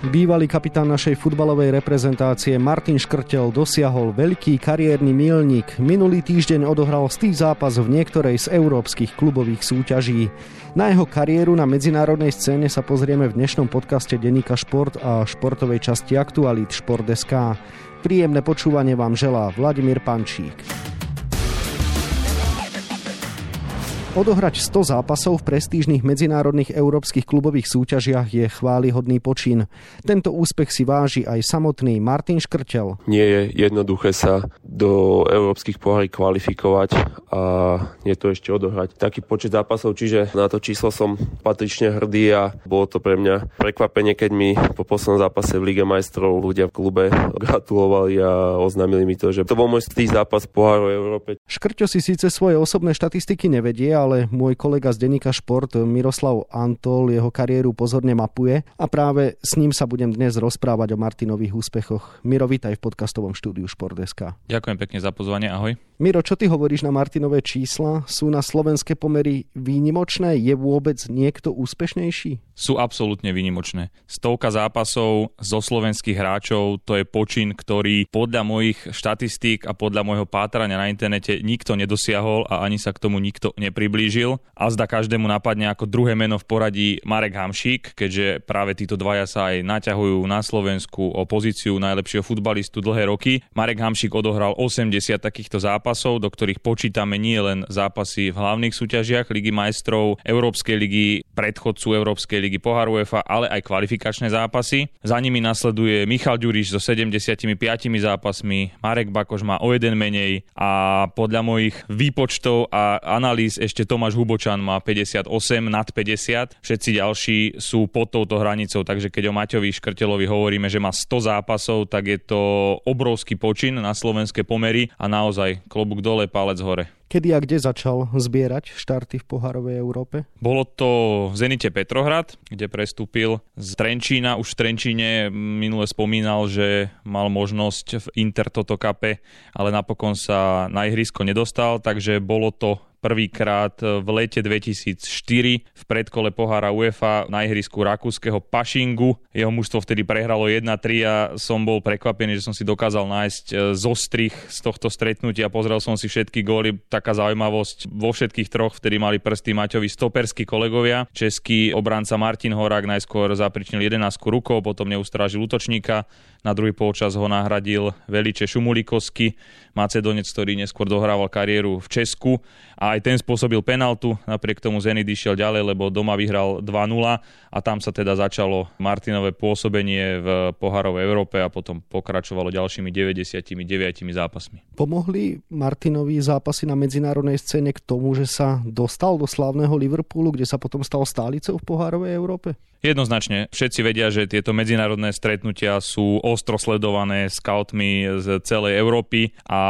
Bývalý kapitán našej futbalovej reprezentácie Martin Škrtel dosiahol veľký kariérny milník. Minulý týždeň odohral stý zápas v niektorej z európskych klubových súťaží. Na jeho kariéru na medzinárodnej scéne sa pozrieme v dnešnom podcaste Denika Šport a športovej časti Aktualit Šport.sk. Príjemné počúvanie vám želá Vladimír Pančík. Odohrať 100 zápasov v prestížnych medzinárodných európskych klubových súťažiach je chválihodný počin. Tento úspech si váži aj samotný Martin Škrtel. Nie je jednoduché sa do európskych pohári kvalifikovať a nie to ešte odohrať taký počet zápasov, čiže na to číslo som patrične hrdý a bolo to pre mňa prekvapenie, keď mi po poslednom zápase v Lige majstrov ľudia v klube gratulovali a oznámili mi to, že to bol môj stý zápas poháru Európe. Škrťo si síce svoje osobné štatistiky nevedie, ale môj kolega z denníka Šport Miroslav Antol jeho kariéru pozorne mapuje a práve s ním sa budem dnes rozprávať o Martinových úspechoch. Miro, vítaj v podcastovom štúdiu Šport.sk. Ďakujem pekne za pozvanie, ahoj. Miro, čo ty hovoríš na Martinové čísla? Sú na slovenské pomery výnimočné? Je vôbec niekto úspešnejší? Sú absolútne výnimočné. Stovka zápasov zo slovenských hráčov, to je počin, ktorý podľa mojich štatistík a podľa môjho pátrania na internete nikto nedosiahol a ani sa k tomu nikto nepriblížil. A zda každému napadne ako druhé meno v poradí Marek Hamšík, keďže práve títo dvaja sa aj naťahujú na Slovensku o pozíciu najlepšieho futbalistu dlhé roky. Marek Hamšík odohral 80 takýchto zápasov do ktorých počítame nie len zápasy v hlavných súťažiach Ligy majstrov, Európskej ligy, predchodcu Európskej ligy Pohár UEFA, ale aj kvalifikačné zápasy. Za nimi nasleduje Michal Ďuriš so 75 zápasmi, Marek Bakoš má o jeden menej a podľa mojich výpočtov a analýz ešte Tomáš Hubočan má 58 nad 50. Všetci ďalší sú pod touto hranicou, takže keď o Maťovi Škrtelovi hovoríme, že má 100 zápasov, tak je to obrovský počin na slovenské pomery a naozaj klobúk dole, palec hore. Kedy a kde začal zbierať štarty v pohárovej Európe? Bolo to v Zenite Petrohrad, kde prestúpil z Trenčína. Už v Trenčíne minule spomínal, že mal možnosť v Inter Toto Cup, ale napokon sa na ihrisko nedostal, takže bolo to prvýkrát v lete 2004 v predkole pohára UEFA na ihrisku rakúskeho Pašingu. Jeho mužstvo vtedy prehralo 1-3 a som bol prekvapený, že som si dokázal nájsť e, zostrich z tohto stretnutia. Pozrel som si všetky góly. Taká zaujímavosť vo všetkých troch, vtedy mali prsty Maťovi stoperskí kolegovia. Český obranca Martin Horák najskôr zapričnil 11 rukou, potom neustrážil útočníka. Na druhý polčas ho nahradil Veliče Šumulikovsky, Macedonec, ktorý neskôr dohrával kariéru v Česku a aj ten spôsobil penaltu, napriek tomu Zenit išiel ďalej, lebo doma vyhral 2-0 a tam sa teda začalo Martinové pôsobenie v poharovej Európe a potom pokračovalo ďalšími 99 zápasmi. Pomohli Martinovi zápasy na medzinárodnej scéne k tomu, že sa dostal do slávneho Liverpoolu, kde sa potom stal stálicou v pohárovej Európe? Jednoznačne. Všetci vedia, že tieto medzinárodné stretnutia sú ostro sledované scoutmi z celej Európy a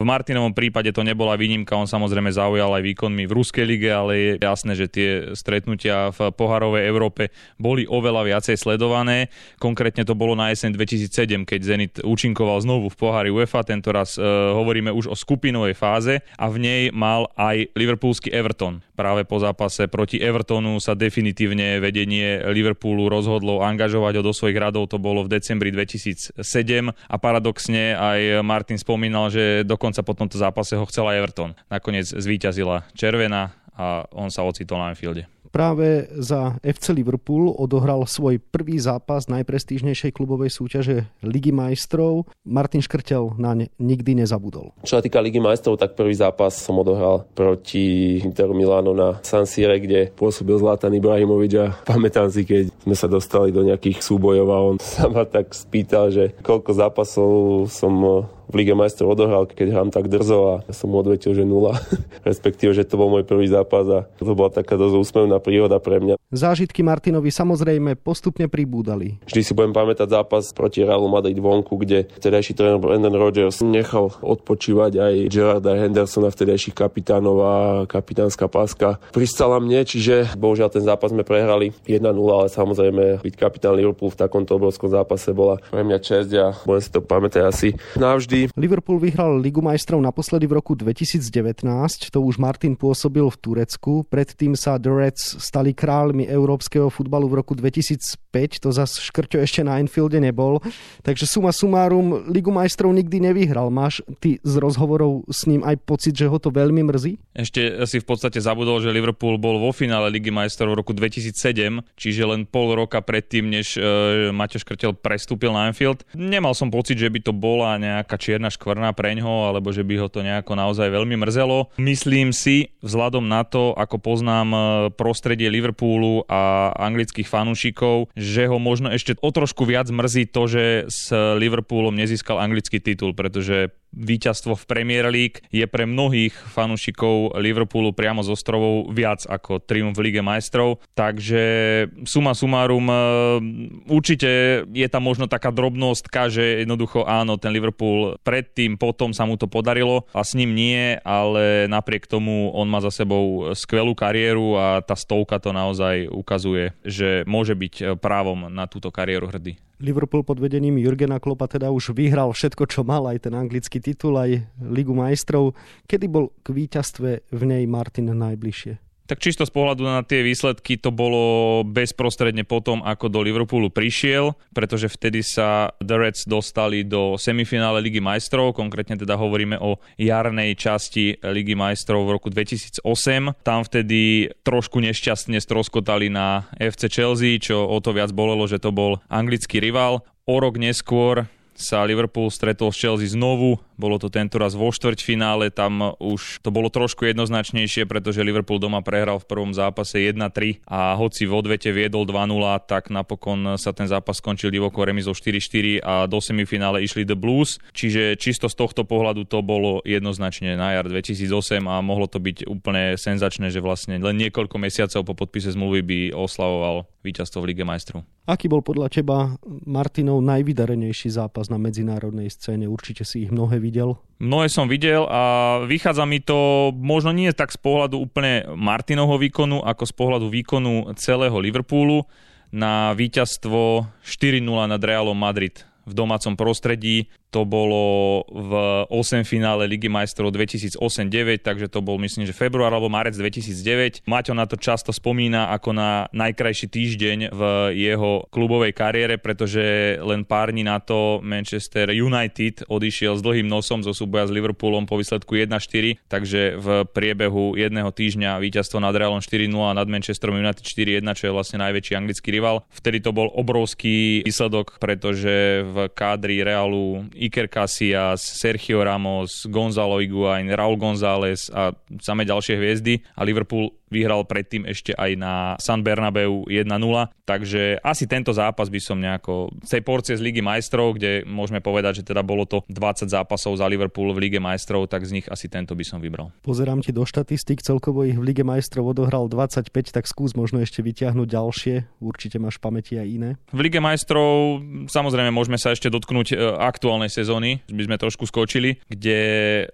v Martinovom prípade to nebola výnimka. On samozrejme zaujal aj výkonmi v Ruskej lige, ale je jasné, že tie stretnutia v poharovej Európe boli oveľa viacej sledované. Konkrétne to bolo na jeseň 2007, keď Zenit účinkoval znovu v pohári UEFA. Tento raz e, hovoríme už o skupinovej fáze a v nej mal aj liverpoolský Everton. Práve po zápase proti Evertonu sa definitívne vedenie Liverpoolu rozhodlo angažovať ho do svojich radov, to bolo v decembri 2007 a paradoxne aj Martin spomínal, že dokonca po tomto zápase ho chcela Everton. Nakoniec zvíťazila červená a on sa ocitol na Anfielde práve za FC Liverpool odohral svoj prvý zápas najprestížnejšej klubovej súťaže Ligy majstrov. Martin Škrtel na ne nikdy nezabudol. Čo sa týka Ligy majstrov, tak prvý zápas som odohral proti Interu Milano na San Sire, kde pôsobil Zlatan Ibrahimovič a pamätám si, keď sme sa dostali do nejakých súbojov a on sa ma tak spýtal, že koľko zápasov som v Lige majstrov odohral, keď hrám tak drzo a ja som mu odvetil, že nula. Respektíve, že to bol môj prvý zápas a to bola taká dosť úsmevná príhoda pre mňa. Zážitky Martinovi samozrejme postupne pribúdali. Vždy si budem pamätať zápas proti Realu Madrid vonku, kde vtedajší tréner Brandon Rogers nechal odpočívať aj Gerarda Hendersona, vtedajších kapitánov a kapitánska páska pristala mne, čiže bohužiaľ ten zápas sme prehrali 1-0, ale samozrejme byť kapitán Liverpool v takomto obrovskom zápase bola pre mňa česť a budem si to pamätať asi navždy vždy. Liverpool vyhral Ligu majstrov naposledy v roku 2019, to už Martin pôsobil v Turecku. Predtým sa The Reds stali kráľmi európskeho futbalu v roku 2005, to zas Škrťo ešte na Enfielde nebol. Takže suma sumárum, Ligu majstrov nikdy nevyhral. Máš ty z rozhovorov s ním aj pocit, že ho to veľmi mrzí? Ešte si v podstate zabudol, že Liverpool bol vo finále Ligy majstrov v roku 2007, čiže len pol roka predtým, než uh, Mateo Škrtel prestúpil na Anfield. Nemal som pocit, že by to bola nejaká čierna škvrna preňho, alebo že by ho to nejako naozaj veľmi mrzelo. Myslím si, vzhľadom na to, ako poznám e, prostredie Liverpoolu a anglických fanúšikov, že ho možno ešte o trošku viac mrzí to, že s Liverpoolom nezískal anglický titul, pretože víťazstvo v Premier League je pre mnohých fanúšikov Liverpoolu priamo z ostrovov viac ako triumf v Lige majstrov. Takže suma sumárum, e, určite je tam možno taká drobnostka, že jednoducho áno, ten Liverpool predtým, potom sa mu to podarilo a s ním nie, ale napriek tomu on má za sebou skvelú kariéru a tá stovka to naozaj ukazuje, že môže byť právom na túto kariéru hrdý. Liverpool pod vedením Jurgena Kloppa teda už vyhral všetko, čo mal, aj ten anglický titul, aj Ligu majstrov. Kedy bol k víťazstve v nej Martin najbližšie? Tak čisto z pohľadu na tie výsledky to bolo bezprostredne potom, ako do Liverpoolu prišiel, pretože vtedy sa The Reds dostali do semifinále Ligy majstrov, konkrétne teda hovoríme o jarnej časti Ligy majstrov v roku 2008. Tam vtedy trošku nešťastne stroskotali na FC Chelsea, čo o to viac bolelo, že to bol anglický rival. O rok neskôr sa Liverpool stretol s Chelsea znovu, bolo to tento raz vo štvrťfinále, tam už to bolo trošku jednoznačnejšie, pretože Liverpool doma prehral v prvom zápase 1-3 a hoci v odvete viedol 2-0, tak napokon sa ten zápas skončil divoko remizou 4-4 a do semifinále išli The Blues, čiže čisto z tohto pohľadu to bolo jednoznačne na jar 2008 a mohlo to byť úplne senzačné, že vlastne len niekoľko mesiacov po podpise zmluvy by oslavoval víťazstvo v Lige majstrov. Aký bol podľa teba Martinov najvydarenejší zápas na medzinárodnej scéne? Určite si ich mnohé videl. Mnohé som videl a vychádza mi to možno nie tak z pohľadu úplne Martinovho výkonu, ako z pohľadu výkonu celého Liverpoolu na víťazstvo 4-0 nad Realom Madrid v domácom prostredí to bolo v 8 finále Ligy majstrov 2008-9, takže to bol myslím, že február alebo marec 2009. Maťo na to často spomína ako na najkrajší týždeň v jeho klubovej kariére, pretože len pár dní na to Manchester United odišiel s dlhým nosom zo súboja s Liverpoolom po výsledku 1-4, takže v priebehu jedného týždňa víťazstvo nad Realom 4-0 a nad Manchesterom United 4-1, čo je vlastne najväčší anglický rival. Vtedy to bol obrovský výsledok, pretože v kádri Realu Iker Casillas, Sergio Ramos, Gonzalo Higuain, Raul González a samé ďalšie hviezdy a Liverpool vyhral predtým ešte aj na San Bernabeu 1-0, takže asi tento zápas by som nejako z tej porcie z Ligy majstrov, kde môžeme povedať, že teda bolo to 20 zápasov za Liverpool v Lige majstrov, tak z nich asi tento by som vybral. Pozerám ti do štatistik, celkovo ich v Lige majstrov odohral 25, tak skús možno ešte vyťahnuť ďalšie, určite máš pamäti aj iné. V Lige majstrov samozrejme môžeme sa ešte dotknúť e, aktuálnej sezóny, by sme trošku skočili, kde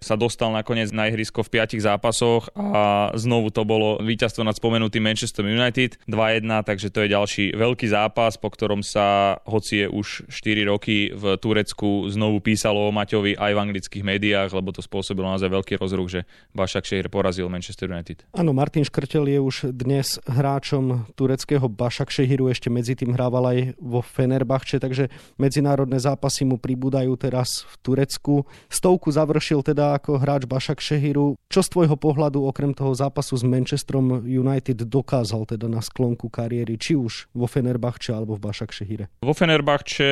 sa dostal nakoniec na ihrisko v piatich zápasoch a znovu to bolo víťazstvo nad spomenutým Manchester United 2-1, takže to je ďalší veľký zápas, po ktorom sa, hoci je už 4 roky v Turecku, znovu písalo o Maťovi aj v anglických médiách, lebo to spôsobilo naozaj veľký rozruch, že Bašak Šehir porazil Manchester United. Áno, Martin Škrtel je už dnes hráčom tureckého Bašak Šehiru, ešte medzi tým hrával aj vo Fenerbahče, takže medzinárodné zápasy mu pribúdajú teraz v Turecku. Stovku završil teda ako hráč Bašak Šehiru. Čo z tvojho pohľadu okrem toho zápasu s Manchesterom Manchesterom United dokázal teda na sklonku kariéry, či už vo Fenerbahče alebo v Bašak Šehire? Vo Fenerbahče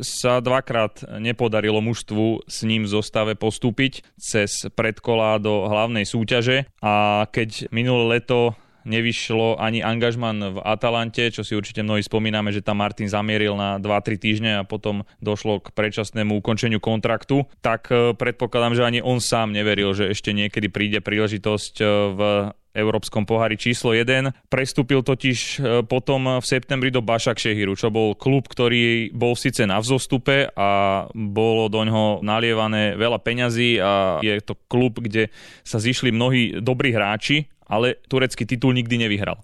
sa dvakrát nepodarilo mužstvu s ním v zostave postúpiť cez predkolá do hlavnej súťaže a keď minulé leto nevyšlo ani angažman v Atalante, čo si určite mnohí spomíname, že tam Martin zamieril na 2-3 týždne a potom došlo k predčasnému ukončeniu kontraktu, tak eh, predpokladám, že ani on sám neveril, že ešte niekedy príde príležitosť eh, v Európskom pohári číslo 1. Prestúpil totiž e, potom v septembri do Bašak Šehiru, čo bol klub, ktorý bol síce na vzostupe a bolo do ňoho nalievané veľa peňazí a je to klub, kde sa zišli mnohí dobrí hráči, ale turecký titul nikdy nevyhral.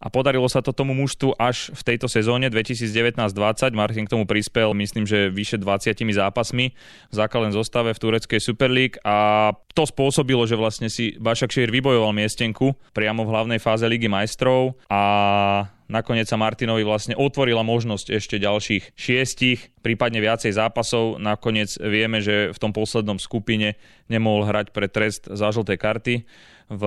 A podarilo sa to tomu mužstvu až v tejto sezóne 2019-20. Martin k tomu prispel, myslím, že vyše 20 zápasmi v základnej zostave v tureckej Super League a to spôsobilo, že vlastne si Bašak Šír vybojoval miestenku priamo v hlavnej fáze Ligy majstrov a nakoniec sa Martinovi vlastne otvorila možnosť ešte ďalších šiestich, prípadne viacej zápasov. Nakoniec vieme, že v tom poslednom skupine nemohol hrať pre trest za žlté karty v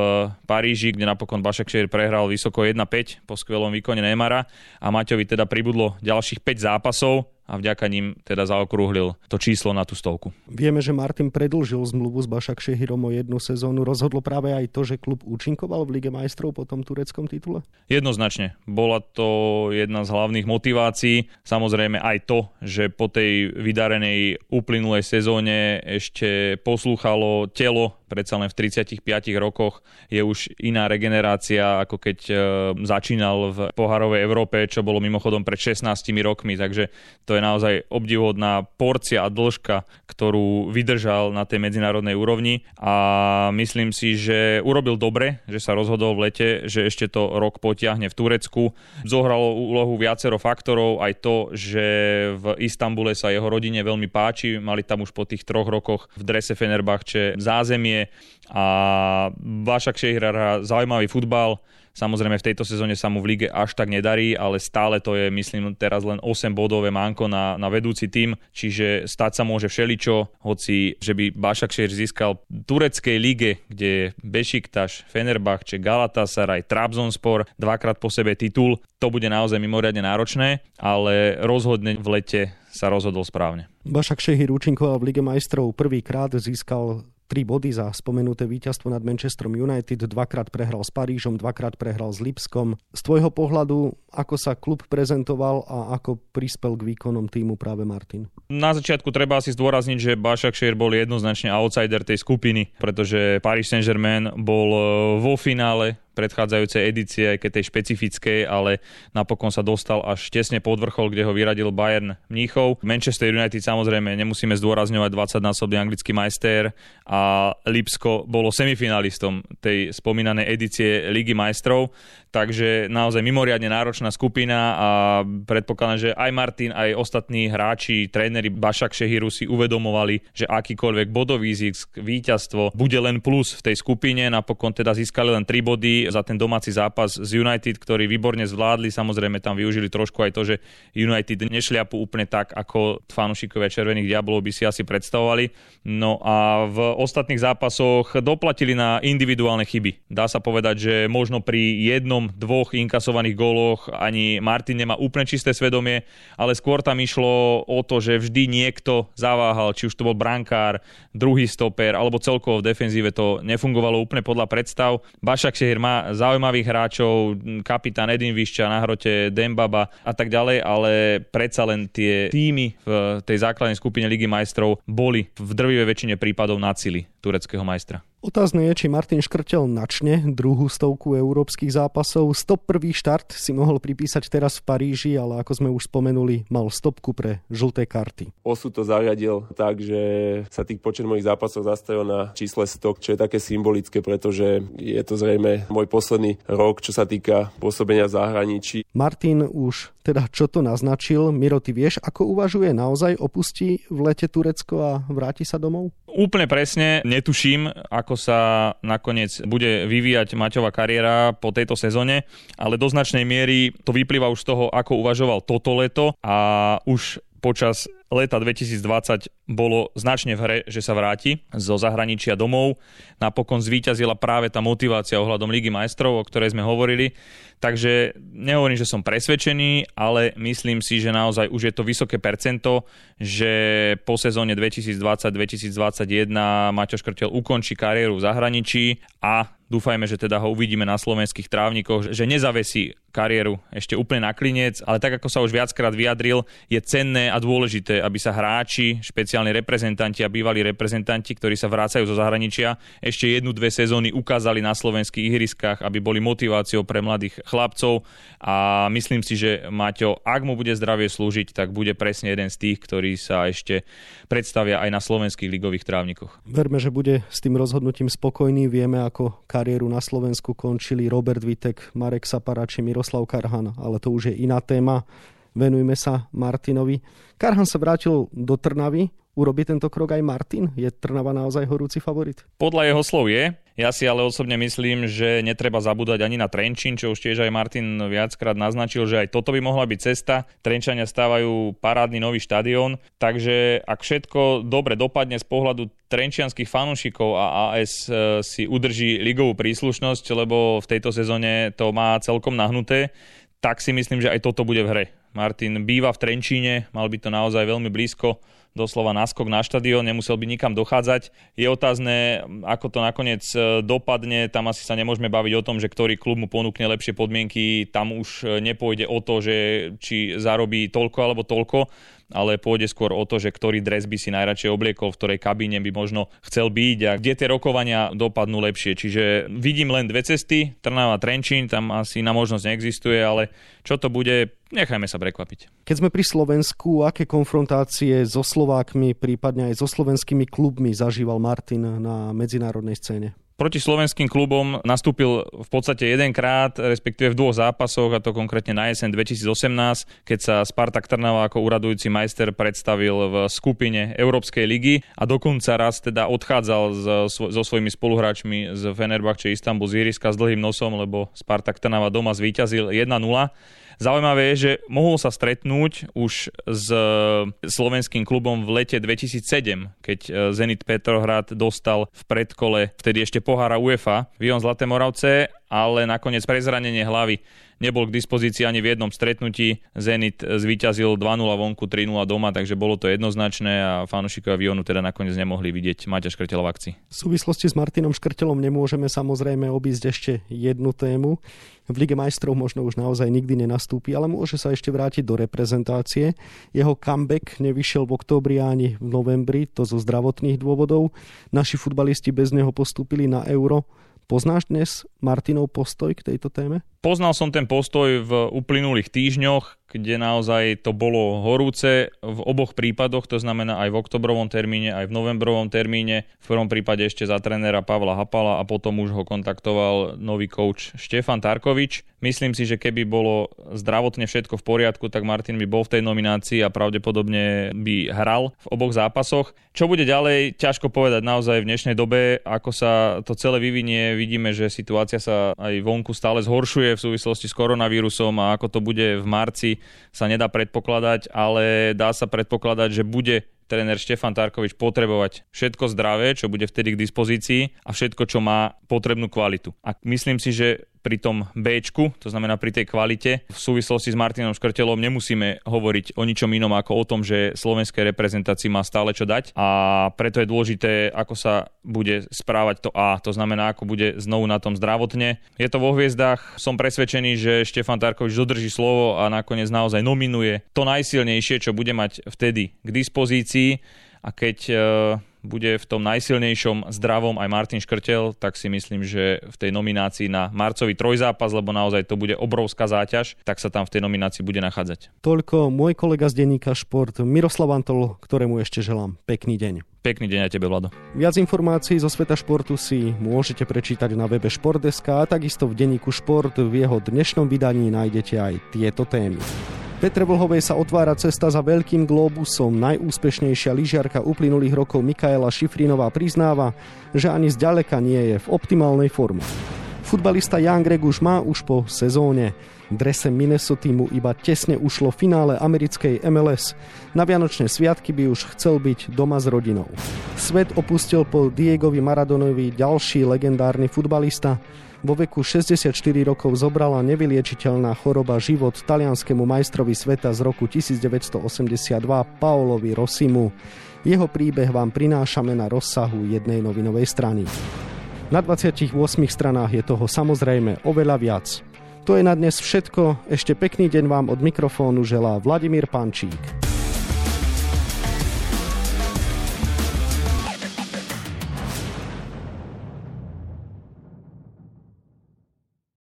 Paríži, kde napokon Bašak prehral vysoko 1-5 po skvelom výkone Neymara. A Maťovi teda pribudlo ďalších 5 zápasov a vďaka ním teda zaokrúhlil to číslo na tú stovku. Vieme, že Martin predlžil zmluvu s Bašak Šehirom o jednu sezónu. Rozhodlo práve aj to, že klub účinkoval v Lige majstrov po tom tureckom titule? Jednoznačne. Bola to jedna z hlavných motivácií. Samozrejme aj to, že po tej vydarenej uplynulej sezóne ešte poslúchalo telo predsa len v 35 rokoch je už iná regenerácia, ako keď e, začínal v poharovej Európe, čo bolo mimochodom pred 16 rokmi, takže to je naozaj obdivodná porcia a dĺžka, ktorú vydržal na tej medzinárodnej úrovni a myslím si, že urobil dobre, že sa rozhodol v lete, že ešte to rok potiahne v Turecku. Zohralo úlohu viacero faktorov, aj to, že v Istambule sa jeho rodine veľmi páči, mali tam už po tých troch rokoch v drese Fenerbahče zázemie a Vašak Šehra hrá zaujímavý futbal, Samozrejme v tejto sezóne sa mu v lige až tak nedarí, ale stále to je myslím teraz len 8 bodové manko na, na vedúci tým, čiže stať sa môže všeličo, hoci že by Bašakšer získal tureckej lige, kde je Bešiktaš, Fenerbahče, Galatasaray, Trabzonspor, dvakrát po sebe titul, to bude naozaj mimoriadne náročné, ale rozhodne v lete sa rozhodol správne. Bašak Šehir účinkoval v Lige majstrov prvýkrát, získal 3 body za spomenuté víťazstvo nad Manchesterom United, dvakrát prehral s Parížom, dvakrát prehral s Lipskom. Z tvojho pohľadu, ako sa klub prezentoval a ako prispel k výkonom týmu práve Martin? Na začiatku treba asi zdôrazniť, že Başakšehir bol jednoznačne outsider tej skupiny, pretože Paris Saint-Germain bol e, vo finále predchádzajúcej edície, aj keď tej špecifickej, ale napokon sa dostal až tesne pod vrchol, kde ho vyradil Bayern Mníchov. Manchester United samozrejme nemusíme zdôrazňovať 20-násobný anglický majster a Lipsko bolo semifinalistom tej spomínanej edície Ligy majstrov, takže naozaj mimoriadne náročná skupina a predpokladám, že aj Martin, aj ostatní hráči, tréneri Bašak Šehiru si uvedomovali, že akýkoľvek bodový zisk, víťazstvo bude len plus v tej skupine, napokon teda získali len 3 body, za ten domáci zápas z United, ktorý výborne zvládli. Samozrejme tam využili trošku aj to, že United nešliapu úplne tak, ako fanúšikovia Červených diablov by si asi predstavovali. No a v ostatných zápasoch doplatili na individuálne chyby. Dá sa povedať, že možno pri jednom, dvoch inkasovaných góloch ani Martin nemá úplne čisté svedomie, ale skôr tam išlo o to, že vždy niekto zaváhal, či už to bol brankár, druhý stoper, alebo celkovo v defenzíve to nefungovalo úplne podľa predstav. Bašak Šehir má zaujímavých hráčov, kapitán Edin Višča na hrote, Dembaba a tak ďalej, ale predsa len tie týmy v tej základnej skupine Ligy majstrov boli v drvivej väčšine prípadov na cili tureckého majstra. Otázne je, či Martin Škrtel načne druhú stovku európskych zápasov. Stop prvý štart si mohol pripísať teraz v Paríži, ale ako sme už spomenuli, mal stopku pre žlté karty. Osu to zariadil tak, že sa tých počet mojich zápasov zastavil na čísle 100, čo je také symbolické, pretože je to zrejme môj posledný rok, čo sa týka pôsobenia v zahraničí. Martin už teda čo to naznačil. Miro, ty vieš, ako uvažuje? Naozaj opustí v lete Turecko a vráti sa domov? Úplne presne. Netuším, ako sa nakoniec bude vyvíjať Maťová kariéra po tejto sezóne, ale do značnej miery to vyplýva už z toho, ako uvažoval toto leto a už počas leta 2020 bolo značne v hre, že sa vráti zo zahraničia domov. Napokon zvíťazila práve tá motivácia ohľadom Ligy majstrov, o ktorej sme hovorili. Takže nehovorím, že som presvedčený, ale myslím si, že naozaj už je to vysoké percento, že po sezóne 2020-2021 Maťo Škrtel ukončí kariéru v zahraničí a Dúfajme, že teda ho uvidíme na slovenských trávnikoch, že nezavesí kariéru ešte úplne na klinec, ale tak ako sa už viackrát vyjadril, je cenné a dôležité, aby sa hráči, špeciálne reprezentanti a bývalí reprezentanti, ktorí sa vrácajú zo zahraničia, ešte jednu, dve sezóny ukázali na slovenských ihriskách, aby boli motiváciou pre mladých chlapcov a myslím si, že Maťo, ak mu bude zdravie slúžiť, tak bude presne jeden z tých, ktorí sa ešte predstavia aj na slovenských ligových trávnikoch. Verme, že bude s tým rozhodnutím spokojný. Vieme, ako kariéru na Slovensku končili Robert Vitek, Marek Saparači, Miroslav Miroslav Karhan, ale to už je iná téma. Venujme sa Martinovi. Karhan sa vrátil do Trnavy, Urobí tento krok aj Martin? Je Trnava naozaj horúci favorit? Podľa jeho slov je. Ja si ale osobne myslím, že netreba zabúdať ani na Trenčín, čo už tiež aj Martin viackrát naznačil, že aj toto by mohla byť cesta. Trenčania stávajú parádny nový štadión, takže ak všetko dobre dopadne z pohľadu trenčianských fanúšikov a AS e, si udrží ligovú príslušnosť, lebo v tejto sezóne to má celkom nahnuté, tak si myslím, že aj toto bude v hre. Martin býva v Trenčíne, mal by to naozaj veľmi blízko doslova náskok na štadión, nemusel by nikam dochádzať. Je otázne, ako to nakoniec e, dopadne, tam asi sa nemôžeme baviť o tom, že ktorý klub mu ponúkne lepšie podmienky, tam už e, nepôjde o to, že či zarobí toľko alebo toľko, ale pôjde skôr o to, že ktorý dres by si najradšej obliekol, v ktorej kabíne by možno chcel byť a kde tie rokovania dopadnú lepšie. Čiže vidím len dve cesty, Trnava, Trenčín, tam asi na možnosť neexistuje, ale čo to bude, nechajme sa prekvapiť. Keď sme pri Slovensku, aké konfrontácie so Slovákmi, prípadne aj so slovenskými klubmi zažíval Martin na medzinárodnej scéne? Proti slovenským klubom nastúpil v podstate jedenkrát, respektíve v dvoch zápasoch, a to konkrétne na jeseň 2018, keď sa Spartak Trnava ako uradujúci majster predstavil v skupine Európskej ligy a dokonca raz teda odchádzal so svojimi spoluhráčmi z Fenerbahče Istanbul z Iriska s dlhým nosom, lebo Spartak Trnava doma zvíťazil 1-0 Zaujímavé je, že mohol sa stretnúť už s slovenským klubom v lete 2007, keď e, Zenit Petrohrad dostal v predkole vtedy ešte pohára UEFA Vion Zlaté Moravce, ale nakoniec prezranenie hlavy nebol k dispozícii ani v jednom stretnutí. Zenit zvíťazil 2-0 vonku, 3-0 doma, takže bolo to jednoznačné a fanúšikovia Vionu teda nakoniec nemohli vidieť Maťa Škrtela v akcii. V súvislosti s Martinom Škrtelom nemôžeme samozrejme obísť ešte jednu tému. V Lige majstrov možno už naozaj nikdy nenastúpi, ale môže sa ešte vrátiť do reprezentácie. Jeho comeback nevyšiel v októbri ani v novembri, to zo zdravotných dôvodov. Naši futbalisti bez neho postúpili na euro. Poznáš dnes Martinov postoj k tejto téme? Poznal som ten postoj v uplynulých týždňoch, kde naozaj to bolo horúce v oboch prípadoch, to znamená aj v oktobrovom termíne, aj v novembrovom termíne. V prvom prípade ešte za trénera Pavla Hapala a potom už ho kontaktoval nový coach Štefan Tarkovič. Myslím si, že keby bolo zdravotne všetko v poriadku, tak Martin by bol v tej nominácii a pravdepodobne by hral v oboch zápasoch. Čo bude ďalej, ťažko povedať naozaj v dnešnej dobe, ako sa to celé vyvinie. Vidíme, že situácia sa aj vonku stále zhoršuje v súvislosti s koronavírusom a ako to bude v marci sa nedá predpokladať, ale dá sa predpokladať, že bude tréner Štefan Tarkovič potrebovať všetko zdravé, čo bude vtedy k dispozícii a všetko, čo má potrebnú kvalitu. A myslím si, že pri tom B, to znamená pri tej kvalite, v súvislosti s Martinom Škrtelom nemusíme hovoriť o ničom inom ako o tom, že slovenskej reprezentácii má stále čo dať. A preto je dôležité, ako sa bude správať to A, to znamená, ako bude znovu na tom zdravotne. Je to vo hviezdách, som presvedčený, že Štefan Tarkovič dodrží slovo a nakoniec naozaj nominuje to najsilnejšie, čo bude mať vtedy k dispozícii. A keď e, bude v tom najsilnejšom zdravom aj Martin Škrtel, tak si myslím, že v tej nominácii na marcový trojzápas, lebo naozaj to bude obrovská záťaž, tak sa tam v tej nominácii bude nachádzať. Toľko môj kolega z denníka Šport Miroslav Antol, ktorému ešte želám pekný deň. Pekný deň aj tebe, Vlado. Viac informácií zo sveta športu si môžete prečítať na webe Športdeska a takisto v denníku Šport v jeho dnešnom vydaní nájdete aj tieto témy. Petre Vlhovej sa otvára cesta za veľkým globusom. Najúspešnejšia lyžiarka uplynulých rokov Mikaela Šifrinová priznáva, že ani zďaleka nie je v optimálnej forme. Futbalista Jan Greguš má už po sezóne. Drese Minnesota mu iba tesne ušlo finále americkej MLS. Na Vianočné sviatky by už chcel byť doma s rodinou. Svet opustil po Diegovi Maradonovi ďalší legendárny futbalista. Vo veku 64 rokov zobrala nevyliečiteľná choroba život talianskému majstrovi sveta z roku 1982 Paolovi Rossimu. Jeho príbeh vám prinášame na rozsahu jednej novinovej strany. Na 28 stranách je toho samozrejme oveľa viac. To je na dnes všetko. Ešte pekný deň vám od mikrofónu želá Vladimír Pančík.